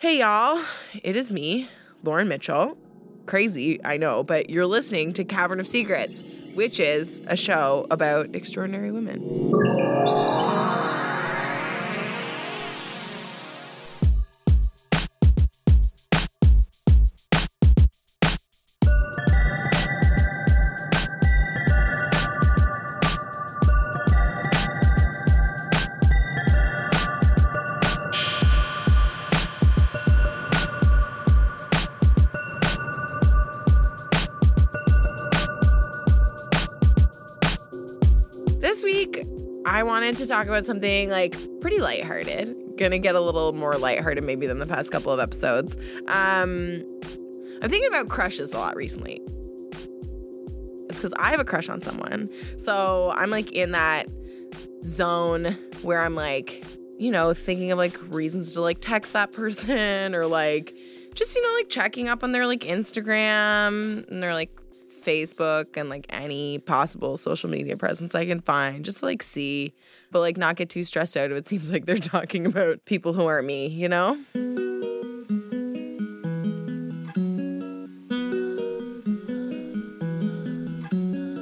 Hey, y'all. It is me, Lauren Mitchell. Crazy, I know, but you're listening to Cavern of Secrets, which is a show about extraordinary women. To talk about something like pretty lighthearted. Gonna get a little more lighthearted maybe than the past couple of episodes. Um, I'm thinking about crushes a lot recently. It's because I have a crush on someone. So I'm like in that zone where I'm like, you know, thinking of like reasons to like text that person or like just, you know, like checking up on their like Instagram and their like Facebook and like any possible social media presence I can find, just to, like see, but like not get too stressed out if it seems like they're talking about people who aren't me, you know?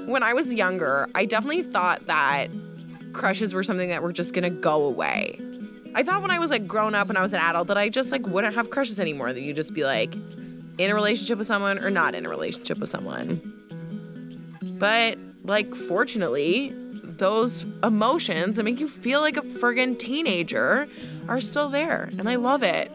When I was younger, I definitely thought that crushes were something that were just gonna go away. I thought when I was like grown up and I was an adult that I just like wouldn't have crushes anymore, that you'd just be like in a relationship with someone or not in a relationship with someone. But like fortunately, those emotions that make you feel like a friggin' teenager are still there, and I love it.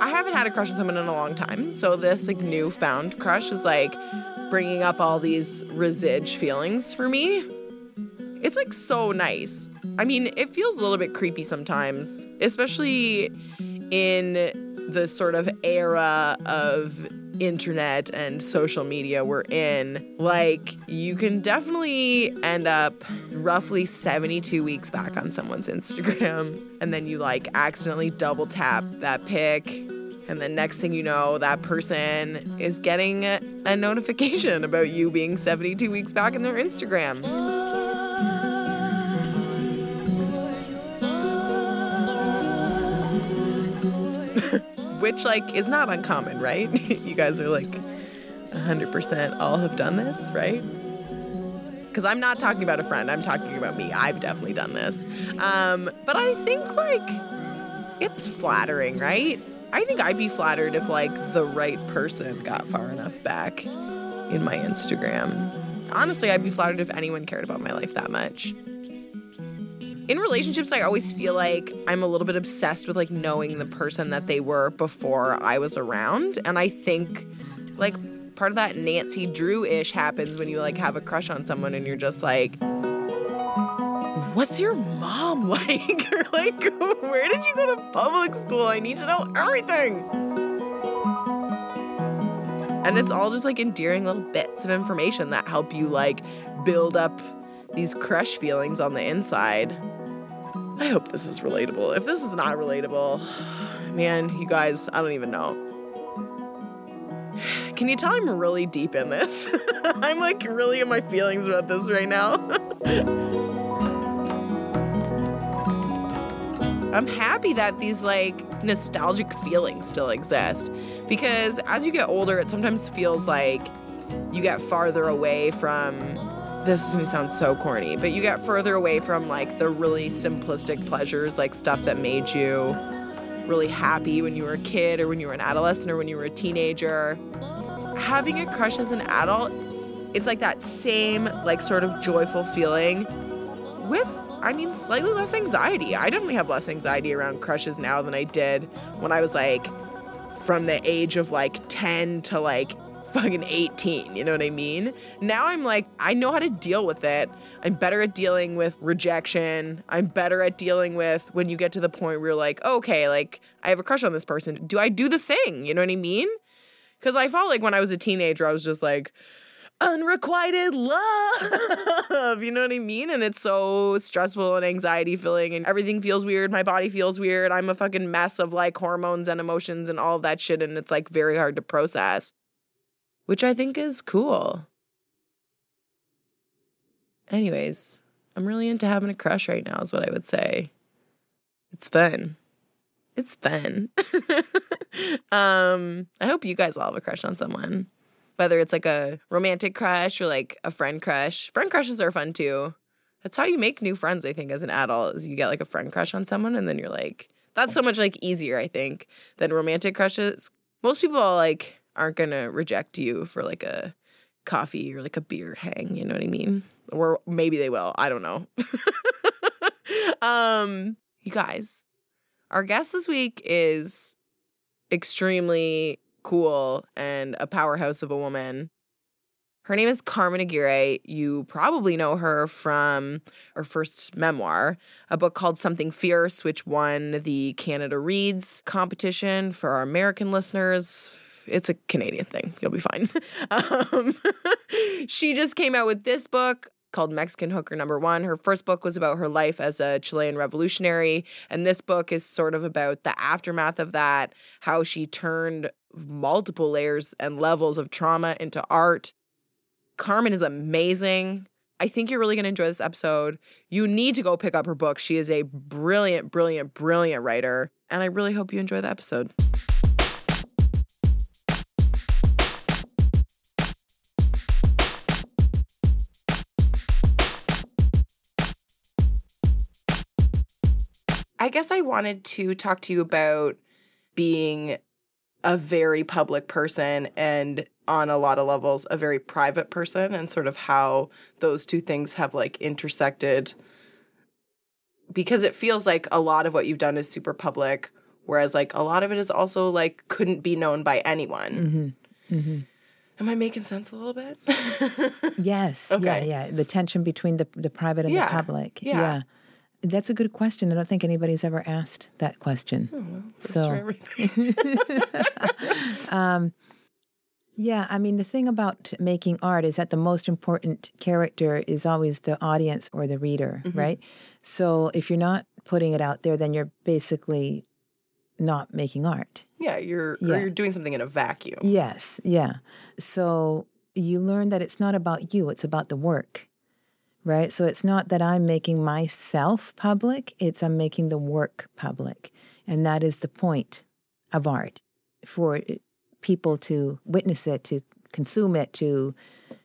I haven't had a crush on someone in a long time, so this like newfound crush is like bringing up all these resid feelings for me. It's like so nice. I mean, it feels a little bit creepy sometimes, especially in the sort of era of internet and social media we're in. Like, you can definitely end up roughly 72 weeks back on someone's Instagram, and then you like accidentally double tap that pic. And the next thing you know, that person is getting a notification about you being 72 weeks back in their Instagram. Which like is not uncommon, right? you guys are like 100% all have done this, right? Because I'm not talking about a friend, I'm talking about me. I've definitely done this. Um, but I think like it's flattering, right? I think I'd be flattered if like the right person got far enough back in my Instagram. Honestly, I'd be flattered if anyone cared about my life that much in relationships i always feel like i'm a little bit obsessed with like knowing the person that they were before i was around. And i think like part of that nancy drew-ish happens when you like have a crush on someone and you're just like what's your mom like? Like where did you go to public school? I need to know everything. And it's all just like endearing little bits of information that help you like build up these crush feelings on the inside I hope this is relatable. If this is not relatable, man, you guys, I don't even know. Can you tell I'm really deep in this? I'm like really in my feelings about this right now. I'm happy that these like nostalgic feelings still exist because as you get older, it sometimes feels like you get farther away from this is gonna sound so corny, but you get further away from like the really simplistic pleasures, like stuff that made you really happy when you were a kid or when you were an adolescent or when you were a teenager. Having a crush as an adult, it's like that same, like, sort of joyful feeling with, I mean, slightly less anxiety. I definitely have less anxiety around crushes now than I did when I was like from the age of like 10 to like fucking 18. You know what I mean? Now I'm like, I know how to deal with it. I'm better at dealing with rejection. I'm better at dealing with when you get to the point where you're like, okay, like I have a crush on this person. Do I do the thing? You know what I mean? Because I felt like when I was a teenager, I was just like, unrequited love. you know what I mean? And it's so stressful and anxiety filling, and everything feels weird. My body feels weird. I'm a fucking mess of like hormones and emotions and all that shit. And it's like very hard to process which I think is cool. anyways, I'm really into having a crush right now, is what I would say. It's fun. It's fun. um, I hope you guys all have a crush on someone, whether it's like a romantic crush or like a friend crush. Friend crushes are fun too. That's how you make new friends, I think, as an adult, is you get like a friend crush on someone and then you're like, that's so much like easier, I think, than romantic crushes. Most people are like aren't gonna reject you for like a coffee or like a beer hang, you know what I mean? Or maybe they will. I don't know. um, you guys, our guest this week is extremely cool and a powerhouse of a woman. Her name is Carmen Aguirre. You probably know her from her first memoir, a book called Something Fierce, which won the Canada Reads competition for our American listeners. It's a Canadian thing. You'll be fine. um, she just came out with this book called Mexican Hooker Number One. Her first book was about her life as a Chilean revolutionary. And this book is sort of about the aftermath of that, how she turned multiple layers and levels of trauma into art. Carmen is amazing. I think you're really going to enjoy this episode. You need to go pick up her book. She is a brilliant, brilliant, brilliant writer. And I really hope you enjoy the episode. I guess I wanted to talk to you about being a very public person and on a lot of levels a very private person and sort of how those two things have like intersected because it feels like a lot of what you've done is super public whereas like a lot of it is also like couldn't be known by anyone Mm-hmm. Mm-hmm. am i making sense a little bit Yes. Okay. Yeah, yeah. The tension between the the private and Yeah, the public. yeah. That's a good question. I don't think anybody's ever asked that question. Thanks So- everything. Yeah, I mean, the thing about making art is that the most important character is always the audience or the reader, Mhm. right? So if you're not putting it out there, then you're basically not making art. yeah you're Yeah. or you're doing something in a vacuum Yes, yeah. So you learn that it's not about you, it's about the work, right? So it's not that I'm making myself public, it's I'm making the work public. And that is the point of art for people to witness it, to consume it, to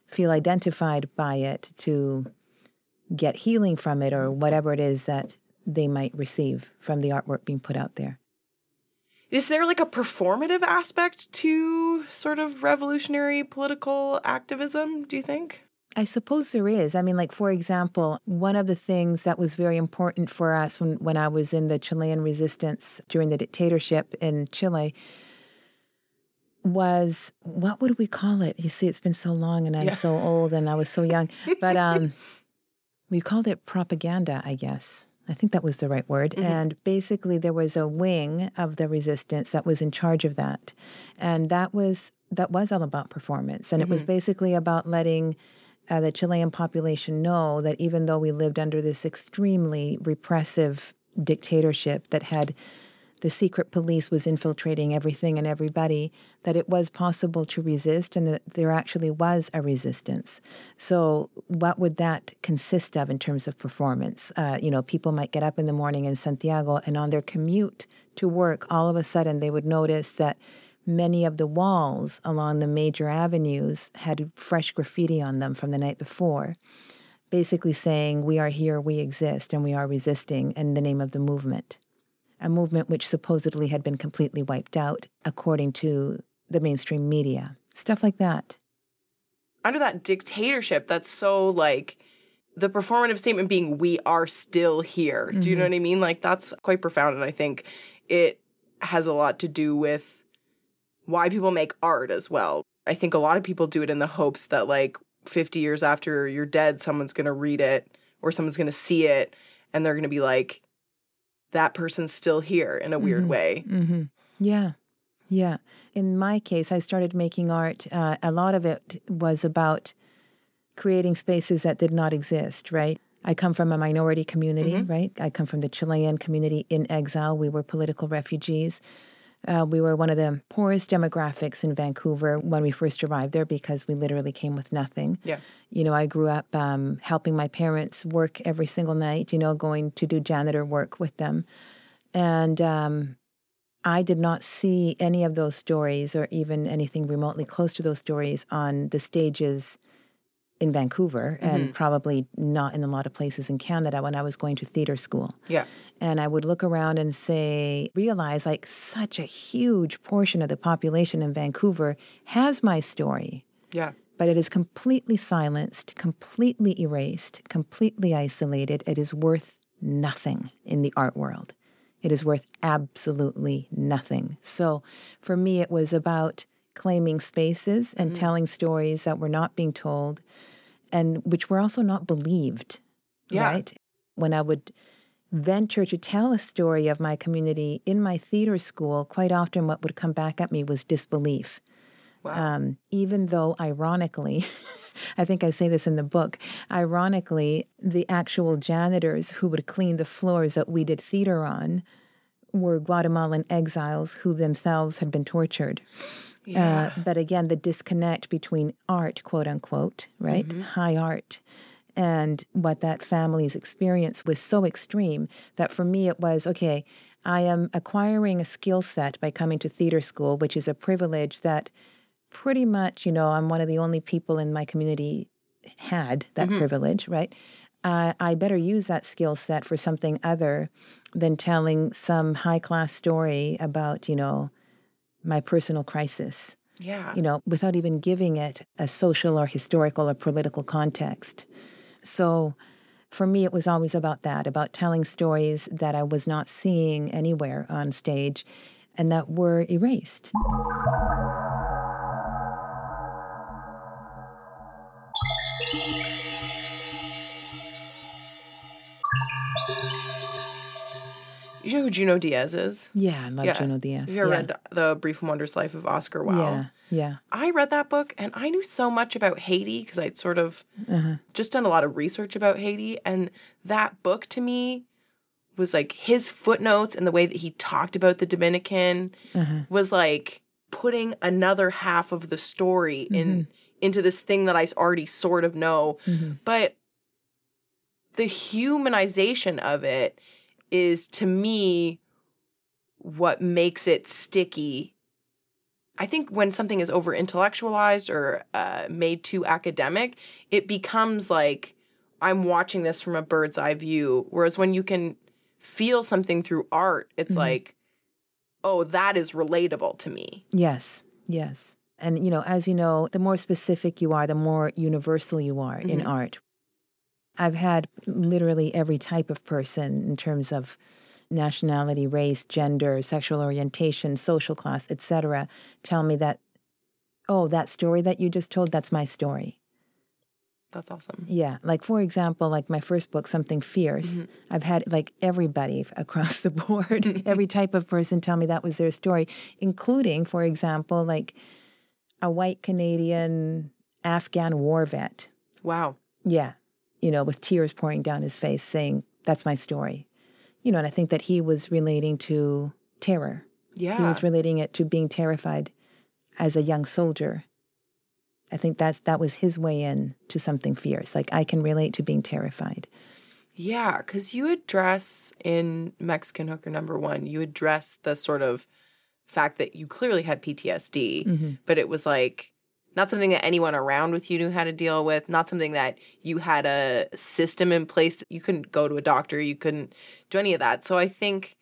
feel identified by it, to get healing from it, or whatever it is that they might receive from the artwork being put out there. Is there like a performative aspect to sort of revolutionary political activism, do you think? I suppose there is. I mean, like, for example, one of the things that was very important for us when, when I was in the Chilean resistance during the dictatorship in Chile was what would we call it? You see, it's been so long and I'm Yeah. so old and I was so young. But um, we called it propaganda, I guess. I think that was the right word. Mhm. And basically, there was a wing of the resistance that was in charge of that, and that was that was all about performance, and it was basically about letting uh, the Chilean population know that even though we lived under this extremely repressive dictatorship that had the secret police was infiltrating everything and everybody, that it was possible to resist and that there actually was a resistance. So, what would that consist of in terms of performance? Uh, you know, people might get up in the morning in Santiago and on their commute to work, all of a sudden they would notice that many of the walls along the major avenues had fresh graffiti on them from the night before, basically saying, We are here, we exist, and we are resisting in the name of the movement. A movement which supposedly had been completely wiped out, according to the mainstream media. Stuff like that. Under that dictatorship, that's so like the performative statement being we are still here. Do you know mm-hmm. what I mean? Like that's quite profound and I think it has a lot to do with why people make art as well. I think a lot of people do it in the hopes that like 50 years after you're dead someone's going to read it or someone's going to see it and they're going to be like that person's still here in a weird Mhm. way. Mm-hmm. Yeah, yeah. In my case, I started making art. Uh, a lot of it was about creating spaces that did not exist, right? I come from a minority community, right? I come from the Chilean community in exile. We were political refugees. Uh, we were one of the poorest demographics in Vancouver when we first arrived there because we literally came with nothing. Yeah. You know, I grew up um, helping my parents work every single night, you know, going to do janitor work with them. And um, I did not see any of those stories or even anything remotely close to those stories on the stages in Vancouver Mm-hmm. and probably not in a lot of places in Canada when I was going to theater school. Yeah. And I would look around and say, realize like such a huge portion of the population in Vancouver has my story, Yeah. but it is completely silenced, completely erased, completely isolated. It is worth nothing in the art world. It is worth absolutely nothing. So for me, it was about claiming spaces and telling stories that were not being told and which were also not believed. Yeah. Right? When I would venture to tell a story of my community in my theater school, quite often what would come back at me was disbelief. Wow. Um, even though, ironically, I think I say this in the book, ironically, the actual janitors who would clean the floors that we did theater on were Guatemalan exiles who themselves had been tortured. Yeah. Uh, but again, the disconnect between art, quote unquote, right? High art, and what that family's experience was so extreme that for me it was okay, I am acquiring a skill set by coming to theater school, which is a privilege that pretty much, you know, I'm one of the only people in my community had that privilege, right? Uh, I better use that skill set for something other than telling some high class story about, you know, my personal crisis, yeah. you know, without even giving it a social or historical or political context. So for me, it was always about that, about telling stories that I was not seeing anywhere on stage and that were erased. You know who Junot Diaz is? Yeah, I love Yeah. Junot Diaz. You ever yeah. read The Brief and Wondrous Life of Oscar Wilde? Yeah, yeah. I read that book and I knew so much about Haiti because I'd sort of Uh-huh. just done a lot of research about Haiti. And that book to me was like his footnotes and the way that he talked about the Dominican Uh-huh. was like putting another half of the story in into this thing that I already sort of know. Mhm. But the humanization of it is to me what makes it sticky. I think when something is over intellectualized or uh, made too academic, it becomes like I'm watching this from a bird's eye view. Whereas when you can feel something through art, it's Mhm. like, oh, that is relatable to me. Yes, yes. And, you know, as you know, the more specific you are, the more universal you are in Mhm. art. I've had literally every type of person in terms of nationality, race, gender, sexual orientation, social class, etc., tell me that, oh, that story that you just told, that's my story. That's awesome. Yeah. Like, for example, like my first book, Something Fierce, Mhm. I've had like everybody across the board, every type of person tell me that was their story, including, for example, like a white Canadian Afghan war vet. Wow. Yeah. You know, with tears pouring down his face saying, that's my story. You know, and I think that he was relating to terror. Yeah. He was relating it to being terrified as a young soldier. I think that's that was his way in to something fierce. Like I can relate to being terrified. Yeah, because you address in Mexican Hooker number one, you address the sort of fact that you clearly had PTSD, Mm-hmm. but it was like not something that anyone around with you knew how to deal with, not something that you had a system in place. You couldn't go to a doctor, you couldn't do any of that. So I think,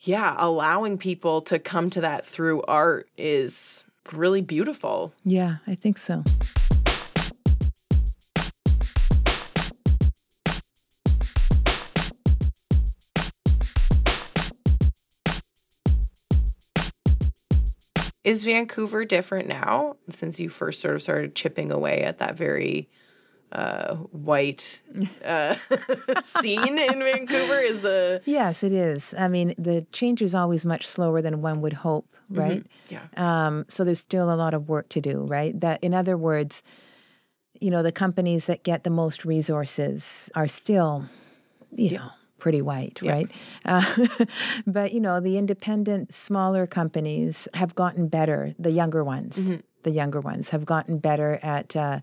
yeah, allowing people to come to that through art is really beautiful. Yeah, I think so. Is Vancouver different now since you first sort of started chipping away at that very uh, white uh, scene in Vancouver? Is the Yes, it is. I mean, the change is always much slower than one would hope, right? yeah Um, so there's still a lot of work to do, right? That, in other words, you know, the companies that get the most resources are still, you know, pretty white, right? Uh, but you know, the independent, smaller companies have gotten better. The younger ones, Mm-hmm. the younger ones, have gotten better at uh,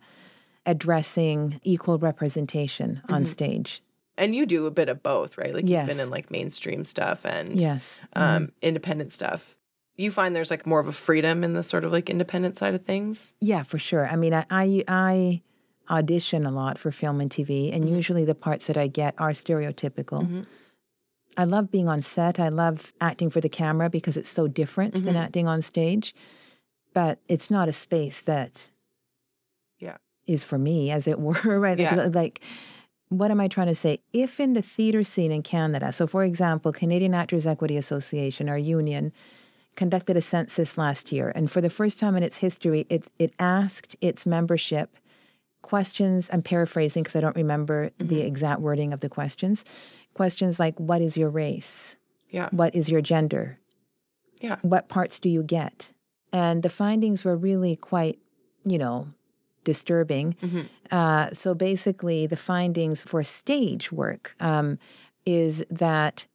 addressing equal representation on Mm-hmm. stage. And you do a bit of both, right? Like you've been in like mainstream stuff and Yes. um, independent stuff. You find there's like more of a freedom in the sort of like independent side of things. Yeah, for sure. I mean, I, I, I audition a lot for film and TV, and mm-hmm. usually the parts that I get are stereotypical. Mm-hmm. I love being on set. I love acting for the camera because it's so different than mm-hmm. acting on stage. But it's not a space that Yeah. is for me, as it were. Right? Like- like, what am I trying to say? If in the theater scene in Canada, so for example, Canadian Actors Equity Association, our union, conducted a census last year, and for the first time in its history, it it asked its membership questions. I'm paraphrasing because I don't remember the exact wording of the questions. Questions like, "What is your race? Yeah. What is your gender? Yeah. What parts do you get?" And the findings were really quite, you know, disturbing. Uh, so basically, the findings for stage work um, is that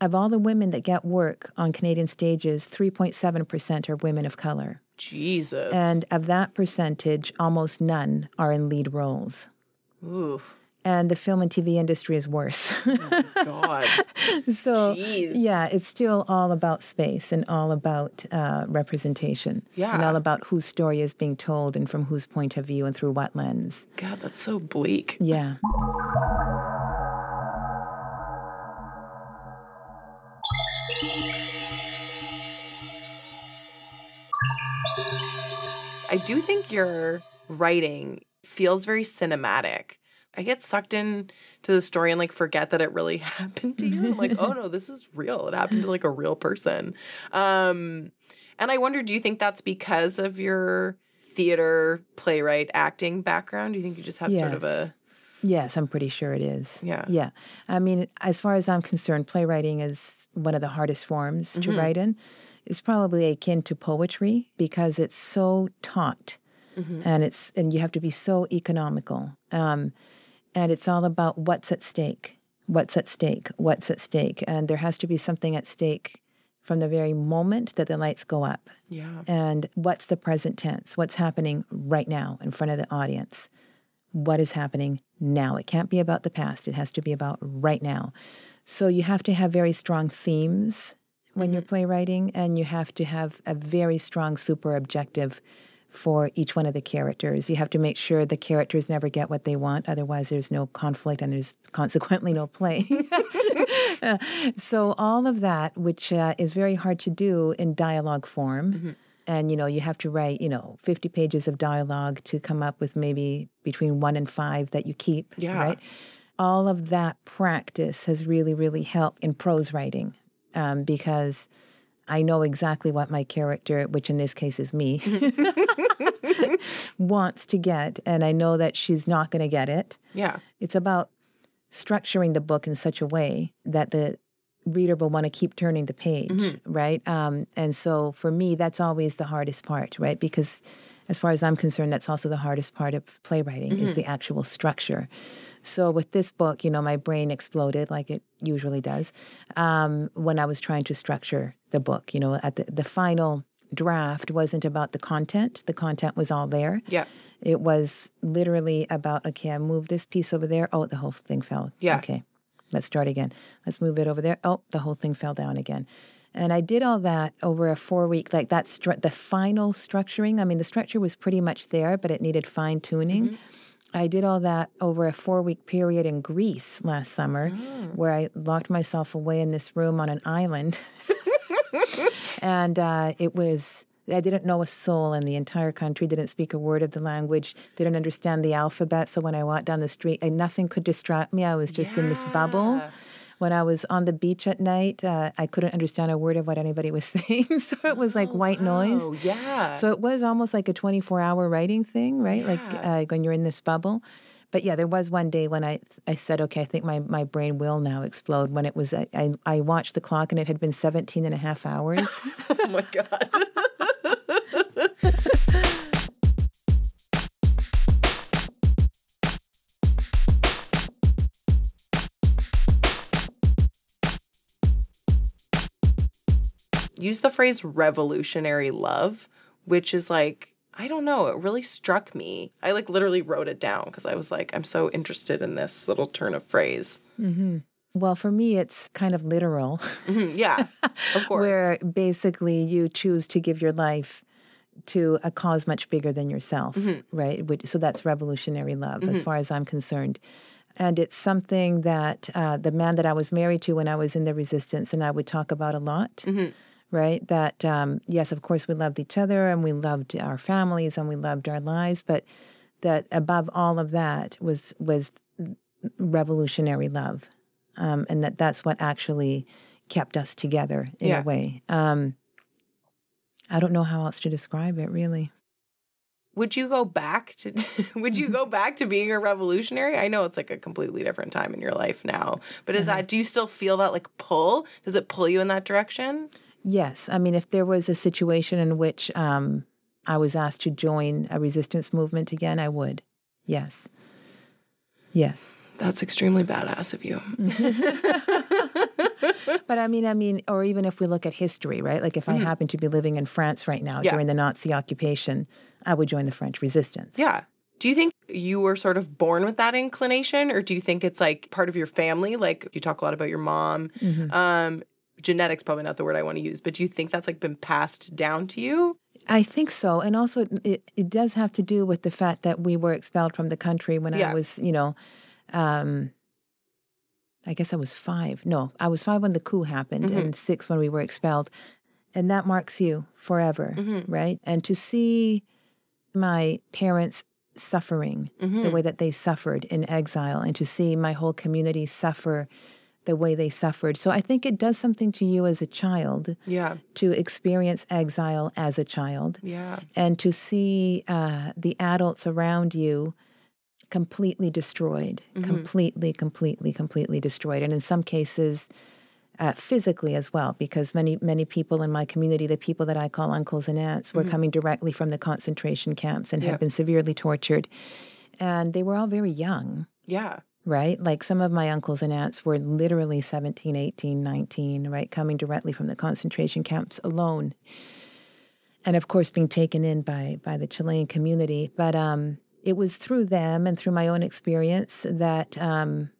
of all the women that get work on Canadian stages, 3.7% are women of color. Jesus. And of that percentage, almost none are in lead roles. Ooh. And the film and TV industry is worse. Oh, God. so, Jeez. yeah, it's still all about space and all about uh, representation. And all about whose story is being told and from whose point of view and through what lens. God, that's so bleak. Yeah. Do think your writing feels very cinematic. I get sucked in to the story and like forget that it really happened to you. I'm like, oh no, this is real. It happened to like a real person. Um, and I wonder, do you think that's because of your theater, playwright, acting background? Do you think you just have sort of a Yes, I'm pretty sure it is. Yeah. Yeah. I mean, as far as I'm concerned, playwriting is one of the hardest forms to write in. It's probably akin to poetry because it's so taut and it's and you have to be so economical. Um, and it's all about what's at stake. What's at stake? What's at stake? And there has to be something at stake from the very moment that the lights go up. yeah? And what's the present tense? What's happening right now in front of the audience? What is happening now? It can't be about the past, it has to be about right now. So you have to have very strong themes when you're playwriting, and you have to have a very strong super objective for each one of the characters. You have to make sure the characters never get what they want, otherwise, there's no conflict and there's consequently no play. So, all of that, which uh, is very hard to do in dialogue form, and you know, you have to write, you know, 50 pages of dialogue to come up with maybe between one and five that you keep, Yeah. right? All of that practice has really, really helped in prose writing um, because I know exactly what my character, which in this case is me, wants to get, and I know that she's not going to get it. Yeah. It's about structuring the book in such a way that the reader will want to keep turning the page, right? Um, and so for me, that's always the hardest part, right? Because as far as I'm concerned, that's also the hardest part of playwriting is the actual structure. So with this book, you know, my brain exploded like it usually does um, when I was trying to structure the book. You know, at the, the final draft wasn't about the content; the content was all there. Yeah. It was literally about, okay, I moved this piece over there. Oh, the whole thing fell. Yeah. Okay, let's start again. Let's move it over there. Oh, the whole thing fell down again. And I did all that over a four week, like that, stru- the final structuring. I mean, the structure was pretty much there, but it needed fine tuning. I did all that over a four week period in Greece last summer, where I locked myself away in this room on an island. and uh, it was I didn't know a soul in the entire country, didn't speak a word of the language, didn't understand the alphabet. So when I walked down the street, and nothing could distract me. I was just in this bubble. When I was on the beach at night, uh, I couldn't understand a word of what anybody was saying. so it was like white noise. Oh, yeah. So it was almost like a 24 hour writing thing, right? Like Yeah. uh, when you're in this bubble. But yeah, there was one day when I I said, okay, I think my, my brain will now explode. When it was, I, I, I watched the clock and it had been 17 and a half hours. oh my God. used the phrase revolutionary love, which is like, I don't know, it really struck me. I like literally wrote it down because I was like, I'm so interested in this little turn of phrase. Mm-hmm. Well, for me, it's kind of literal. Mm-hmm. Yeah, of course. Where basically you choose to give your life to a cause much bigger than yourself, Mhm. right? Which- So that's revolutionary love, as far as I'm concerned. And it's something that uh, the man that I was married to when I was in the resistance, and I would talk about a lot, Mhm. Right? That, um, yes, of course, we loved each other and we loved our families and we loved our lives, but that above all of that was was revolutionary love, um, and that that's what actually kept us together in Yeah. a way. Um, I don't know how else to describe it, really. would you go back to would you go back to being a revolutionary i know it's like a completely different time in your life now but is that do you still feel that like pull does it pull you in that direction Yes, I mean, if there was a situation in which um, I was asked to join a resistance movement again, I would. Yes. Yes. that's extremely badass of you But I mean, I mean, or even if we look at history, right? Like if I happen to be living in France right now Mm-hmm. Yeah. during the Nazi occupation, I would join the French resistance. yeah do you think you were sort of born with that inclination or do you think it's like part of your family like you talk a lot about your mom Mhm. um genetics probably not the word i want to use but do you think that's like been passed down to you I think so. And also, it, it does have to do with the fact that we were expelled from the country when Yeah. I was, you know, um, I guess I was five. No, I was five when the coup happened Mhm. and six when we were expelled. And that marks you forever, Mhm. right? And to see my parents suffering the Mhm. way that they suffered in exile and to see my whole community suffer the way they suffered. So I think it does something to you as a child yeah. to experience exile as a child yeah. and to see uh, the adults around you completely destroyed, Mhm. completely, completely, completely destroyed, and in some cases, uh, physically as well, because many, many people in my community, the people that I call uncles and aunts, were coming directly from the concentration camps and had been severely tortured, and they were all very young. yeah Right? Like some of my uncles and aunts were literally 17, 18, 19, right? Coming directly from the concentration camps alone. And of course, being taken in by, by the Chilean community. But um, it was through them and through my own experience that um,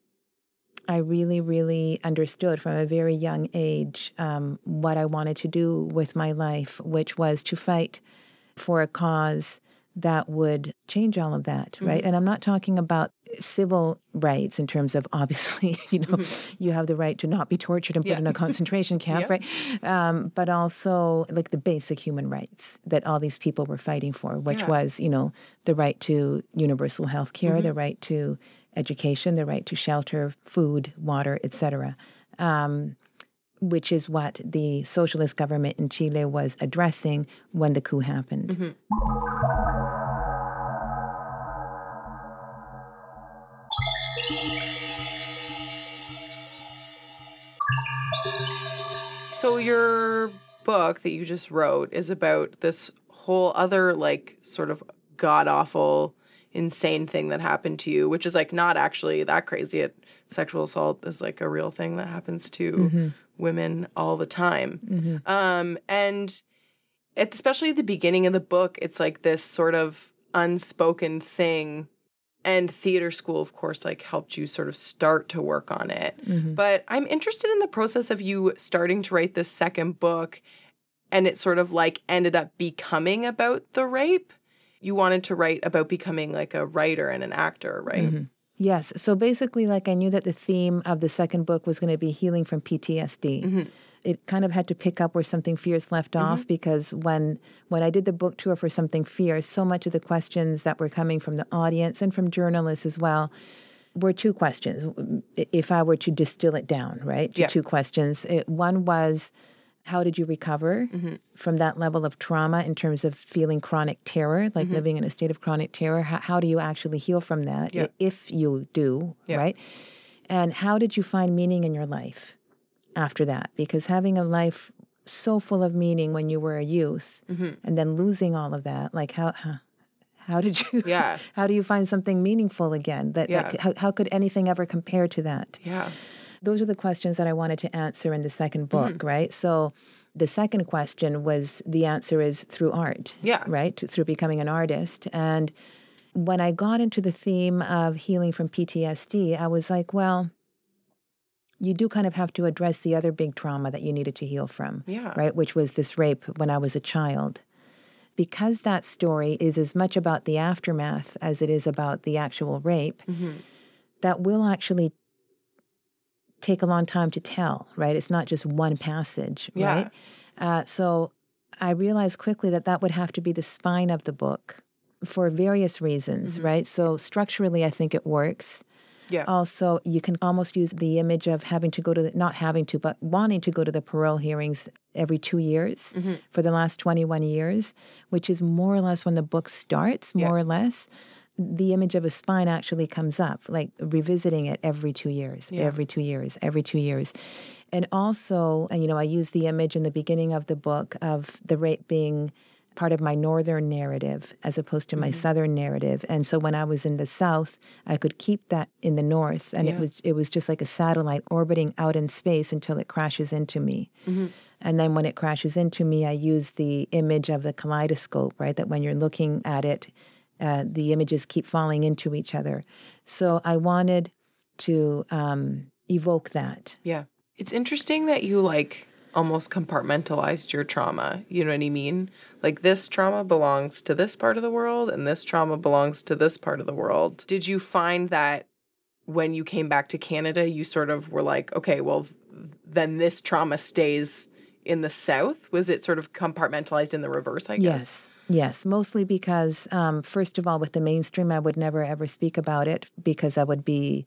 I really, really understood from a very young age um, what I wanted to do with my life, which was to fight for a cause that would change all of that, right? And I'm not talking about civil rights in terms of obviously, you know, you have the right to not be tortured and put Yeah. in a concentration camp, right? Um, but also like the basic human rights that all these people were fighting for, which Yeah. was, you know, the right to universal health care, the right to education, the right to shelter, food, water, etc. Um, which is what the socialist government in Chile was addressing when the coup happened. So your book that you just wrote is about this whole other like sort of god awful insane thing that happened to you, which is like not actually that crazy. It sexual assault is like a real thing that happens to women all the time. Um and at, especially at the beginning of the book, it's like this sort of unspoken thing and theater school of course like helped you sort of start to work on it. Mm-hmm. But i'm interested in the process of you starting to write this second book and it sort of like ended up becoming about the rape. You wanted to write about becoming like a writer and an actor right mm-hmm. Yes. So basically, like I knew that the theme of the second book was going to be healing from PTSD. Mm-hmm. It kind of had to pick up where Something Fierce left mm-hmm. off because when when I did the book tour for Something Fierce, so much of the questions that were coming from the audience and from journalists as well were two questions. If I were to distill it down, right, to Yeah. two questions. It, one was, how did you recover from that level of trauma in terms of feeling chronic terror, like living in a state of chronic terror? How, how do you actually heal from that, Yeah. if you do, Yeah. right? And how did you find meaning in your life after that? Because having a life so full of meaning when you were a youth Mm-hmm. and then losing all of that, like how, how, how did you, Yeah. how do you find something meaningful again? That, Yeah. that how, how could anything ever compare to that? yeah those are the questions that I wanted to answer in the second book, right? So the second question was the answer is through art. Yeah. Right? Through becoming an artist. And when I got into the theme of healing from PTSD, I was like, well, you do kind of have to address the other big trauma that you needed to heal from. Yeah. Right? Which was this rape when I was a child. Because that story is as much about the aftermath as it is about the actual rape, Mm-hmm. that will actually take a long time to tell, right? It's not just one passage, Yeah. right? Uh, so I realized quickly that that would have to be the spine of the book for various reasons, Mm-hmm. right? So structurally, I think it works. Yeah. Also, you can almost use the image of having to go to the, not having to, but wanting to go to the parole hearings every two years Mm-hmm. for the last 21 years, which is more or less when the book starts, more or less. The image of a spine actually comes up, like revisiting it every two years, every two years, every two years. And also, and you know, I use the image in the beginning of the book of the rape being part of my northern narrative as opposed to my mm-hmm. southern narrative. And so when I was in the south, I could keep that in the north and it was it was just like a satellite orbiting out in space until it crashes into me. Mm-hmm. And then when it crashes into me, I use the image of the kaleidoscope, right? That when you're looking at it, uh, the images keep falling into each other. So I wanted to um, evoke that. Yeah. It's interesting that you like almost compartmentalized your trauma. You know what I mean? Like this trauma belongs to this part of the world and this trauma belongs to this part of the world. Did you find that when you came back to Canada, you sort of were like, okay, well, then this trauma stays in the South? Was it sort of compartmentalized in the reverse, I guess? Yes. Yes, mostly because, um, first of all, with the mainstream, I would never ever speak about it because I would be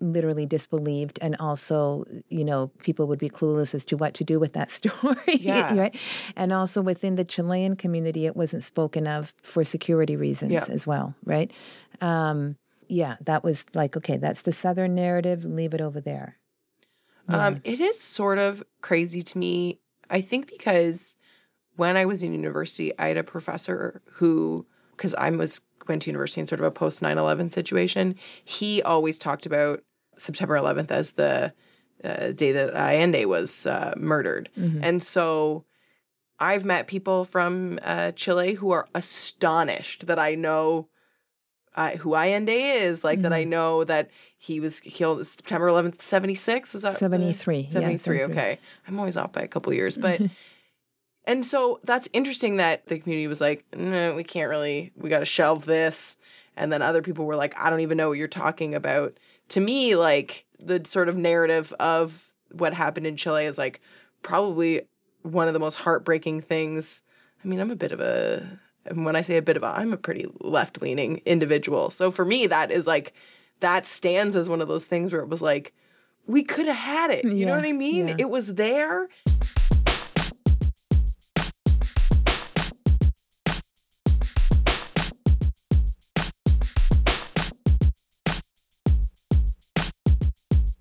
literally disbelieved. And also, you know, people would be clueless as to what to do with that story. Yeah. right. And also within the Chilean community, it wasn't spoken of for security reasons Yeah. as well. Right. Um, yeah, that was like, okay, that's the Southern narrative, leave it over there. Um, it is sort of crazy to me. I think because when I was in university, I had a professor who, because I was went to university in sort of a post 9-11 situation, he always talked about September 11th as the uh, day that Allende was uh, murdered. And so I've met people from uh, Chile who are astonished that I know uh, who Allende is, like that I know that he was killed September 11th, 76. Is that the- 73, yeah, 73, 73. okay. I'm always off by a couple years, but. And so that's interesting that the community was like, no, we can't really, we got to shelve this. And then other people were like, I don't even know what you're talking about. To me, like the sort of narrative of what happened in Chile is like probably one of the most heartbreaking things. I mean, I'm a bit of a, and when I say a bit of a, I'm a pretty left leaning individual. So for me, that is like, that stands as one of those things where it was like, we could have had it. You know what I mean? yeah. It was there.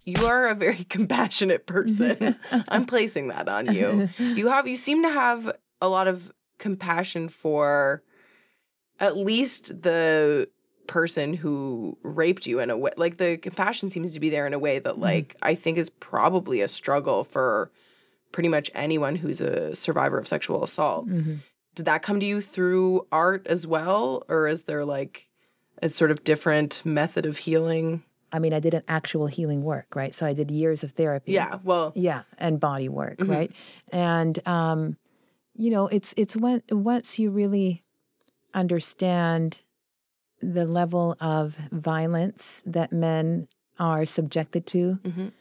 You are a very compassionate person. I'm placing that on you. You have you seem to have a lot of compassion for at least the person who raped you in a way like the compassion seems to be there in a way that hmm. like I think is probably a struggle for pretty much anyone who's a survivor of sexual assault. Mm-hmm. Did that come to you through art as well or is there like a sort of different method of healing? I mean, I did an actual healing work, right? So I did years of therapy. Yeah, well, yeah and body work Mm-hmm. right and um you know it's it's when once you really understand the level of violence that men are subjected to Mhm.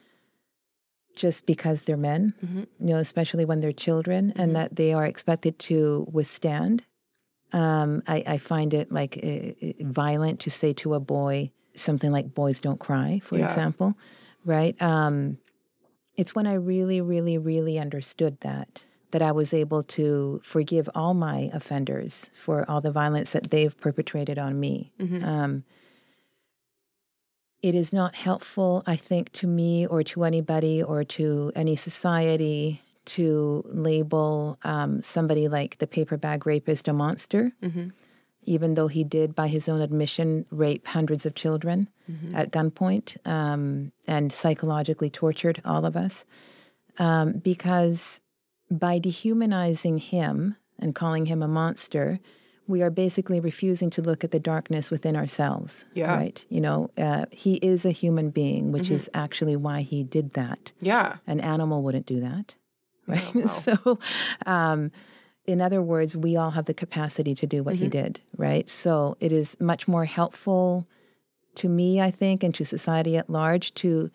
just because they're men Mhm. you know especially when they're children and that they are expected to withstand um, I, I find it like uh, violent to say to a boy something like boys don't cry for Yeah. example right um, it's when I really, really, really understood that that I was able to forgive all my offenders for all the violence that they've perpetrated on me. Mhm. Um, it is not helpful, I think, to me or to anybody or to any society to label um, somebody like the paper bag rapist a monster, Mhm. Even though he did, by his own admission, rape hundreds of children at gunpoint um, and psychologically tortured all of us. Um, because by dehumanizing him and calling him a monster, we are basically refusing to look at the darkness within ourselves. Yeah. Right? You know, uh, he is a human being, which is actually why he did that. Yeah. An animal wouldn't do that. Right? so, um, in other words, we all have the capacity to do what he did. Right? So, it is much more helpful to me, I think, and to society at large to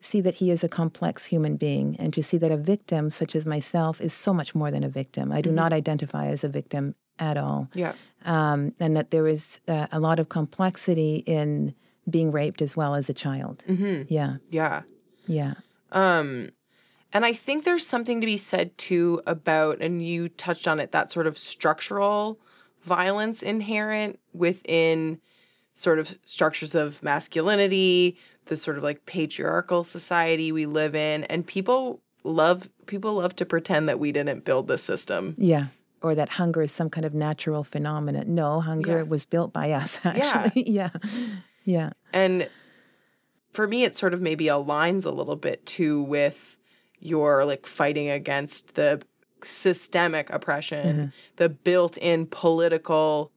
see that he is a complex human being and to see that a victim such as myself is so much more than a victim. I do not identify as a victim at all. Yeah. Um, and that there is uh, a lot of complexity in being raped as well as a child. Mm-hmm. Yeah, Yeah. yeah. Um, and I think there's something to be said too about, and you touched on it, that sort of structural violence inherent within sort of structures of masculinity, the sort of like patriarchal society we live in, and people love people love to pretend that we didn't build this system. Yeah. Or that hunger is some kind of natural phenomenon. No, hunger Yeah. was built by us, actually. Yeah. yeah. And for me, it sort of maybe aligns a little bit too with your like fighting against the systemic oppression, mm-hmm. the built in political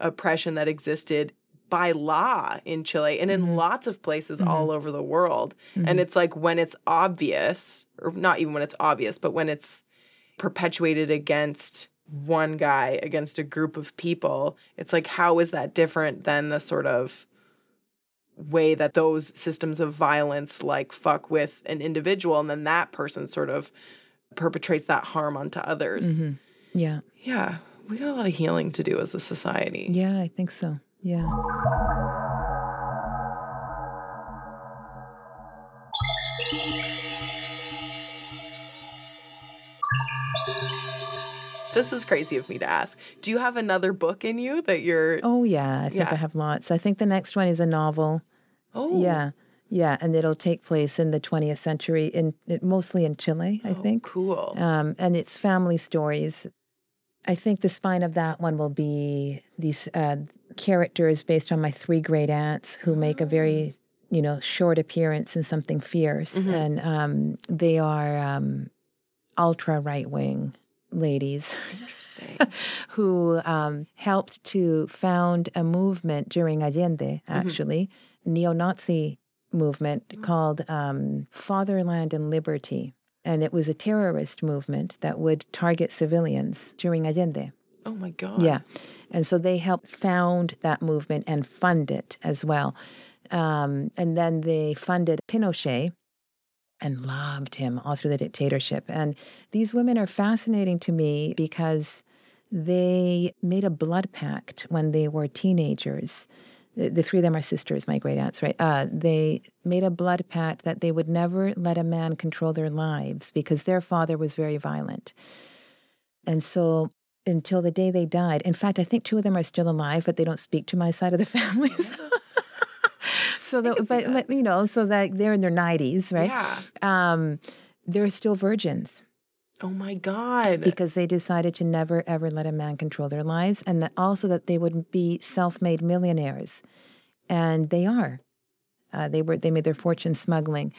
oppression that existed by law in Chile and in mm-hmm. lots of places mm-hmm. all over the world. And it's like when it's obvious, or not even when it's obvious, but when it's perpetuated against one guy, against a group of people, it's like, how is that different than the sort of way that those systems of violence like fuck with an individual and then that person sort of perpetrates that harm onto others. Mm-hmm. Yeah. Yeah, we got a lot of healing to do as a society. Yeah, I think so. Yeah. This is crazy of me to ask. Do you have another book in you that you're Oh, yeah. I think Yeah. I have lots. I think the next one is a novel. Oh, Yeah. Yeah. And it'll take place in the 20th century, in mostly in Chile, I think. cool. Um, and it's family stories. I think the spine of that one will be these uh, characters based on my three great aunts who make a very, you know, short appearance in something fierce. And um, they are um, ultra right wing ladies Interesting. who um, helped to found a movement during Allende, actually, neo Nazi movement called um, Fatherland and Liberty. And it was a terrorist movement that would target civilians during Allende. oh my god. Yeah. And so they helped found that movement and fund it as well. Um, and then they funded Pinochet and loved him all through the dictatorship. And these women are fascinating to me because they made a blood pact when they were teenagers. The, three of them are sisters, my great aunts, right? Uh, they made a blood pact that they would never let a man control their lives because their father was very violent. And so until the day they died, in fact, I think two of them are still alive, but they don't speak to my side of the family. so, can see but, but, you know, so that they're in their 90s, right? Yeah. Um, they're still virgins Oh my god. because they decided to never ever let a man control their lives and that also that they would be self-made millionaires and they are uh, they were they made their fortune smuggling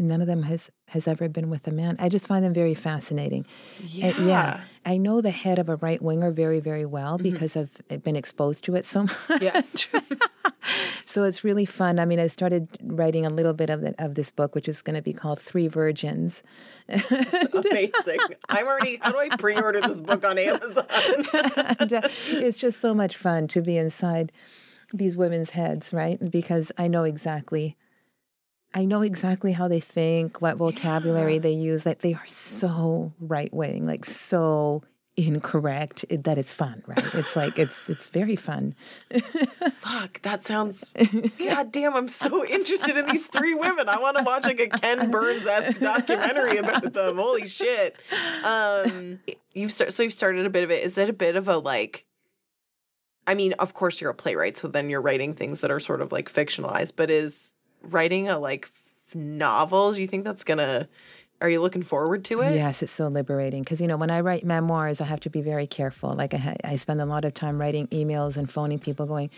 none of them has has ever been with a man i just find them very fascinating yeah. Yeah i know the head of a right winger very very well because i've been exposed to it so much Yeah. so it's really fun i mean i started writing a little bit of, the, of this book which is going to be called three virgins Amazing. I'm already how do I pre-order this book on Amazon? and, uh, it's just so much fun to be inside these women's heads, right? Because I know exactly, I know exactly how they think, what vocabulary they use. Like they are so right wing, like so incorrect it- that it's fun, right? It's like it's it's very fun. Fuck, that sounds God damn, I'm so interested in these three women. I want to watch like a Ken Burns-esque documentary about them. Holy shit. Um you've start, so you've started a bit of it. Is it a bit of a like I mean, of course you're a playwright, so then you're writing things that are sort of like fictionalized, but is writing a like f- novel, do you think that's gonna are you looking forward to it? Yes, it's so liberating because you know when I write memoirs, I have to be very careful. Like I, ha- I spend a lot of time writing emails and phoning people, going,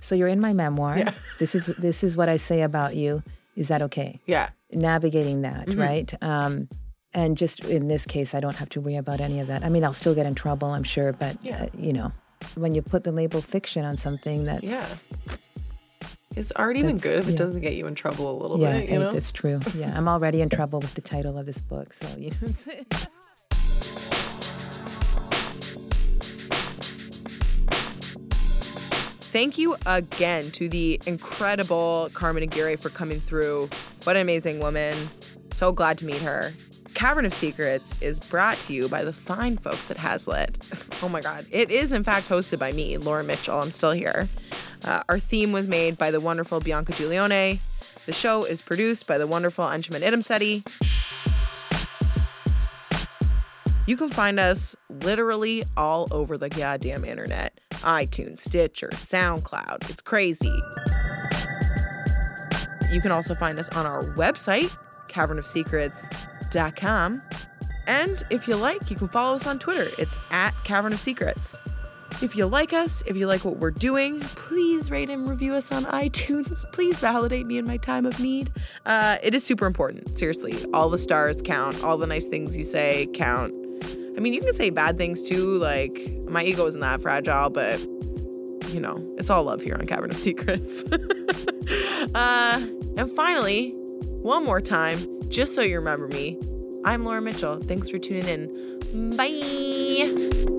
"So you're in my memoir. This is this is what I say about you. Is that okay?" Yeah. Navigating that, right? Um, and just in this case, I don't have to worry about any of that. I mean, I'll still get in trouble, I'm sure, but Yeah. uh, you know, when you put the label fiction on something that's Yeah. Is already even That's- good if it yeah. doesn't get you in trouble a little yeah, bit? Know. it's true. Yeah, I'm already in trouble with the title of this book, so you know. Thank you again to the incredible Carmen Aguirre for coming through. What an amazing woman. So glad to meet her. Cavern of Secrets is brought to you by the fine folks at Hazlitt. Oh my God. It is, in fact, hosted by me, Laura Mitchell. I'm still here. Uh, our theme was made by the wonderful Bianca Giulione. The show is produced by the wonderful Anshuman Iddamsetty. You can find us literally all over the goddamn internet iTunes, Stitcher, SoundCloud. It's crazy. You can also find us on our website, cavernofsecrets.com. And if you like, you can follow us on Twitter. It's at Cavern of Secrets. If you like us, if you like what we're doing, please rate and review us on iTunes. Please validate me in my time of need. Uh, it is super important. Seriously, all the stars count. All the nice things you say count. I mean, you can say bad things too. Like my ego isn't that fragile, but you know, it's all love here on Cavern of Secrets. uh, and finally, one more time, just so you remember me, I'm Laura Mitchell. Thanks for tuning in. Bye.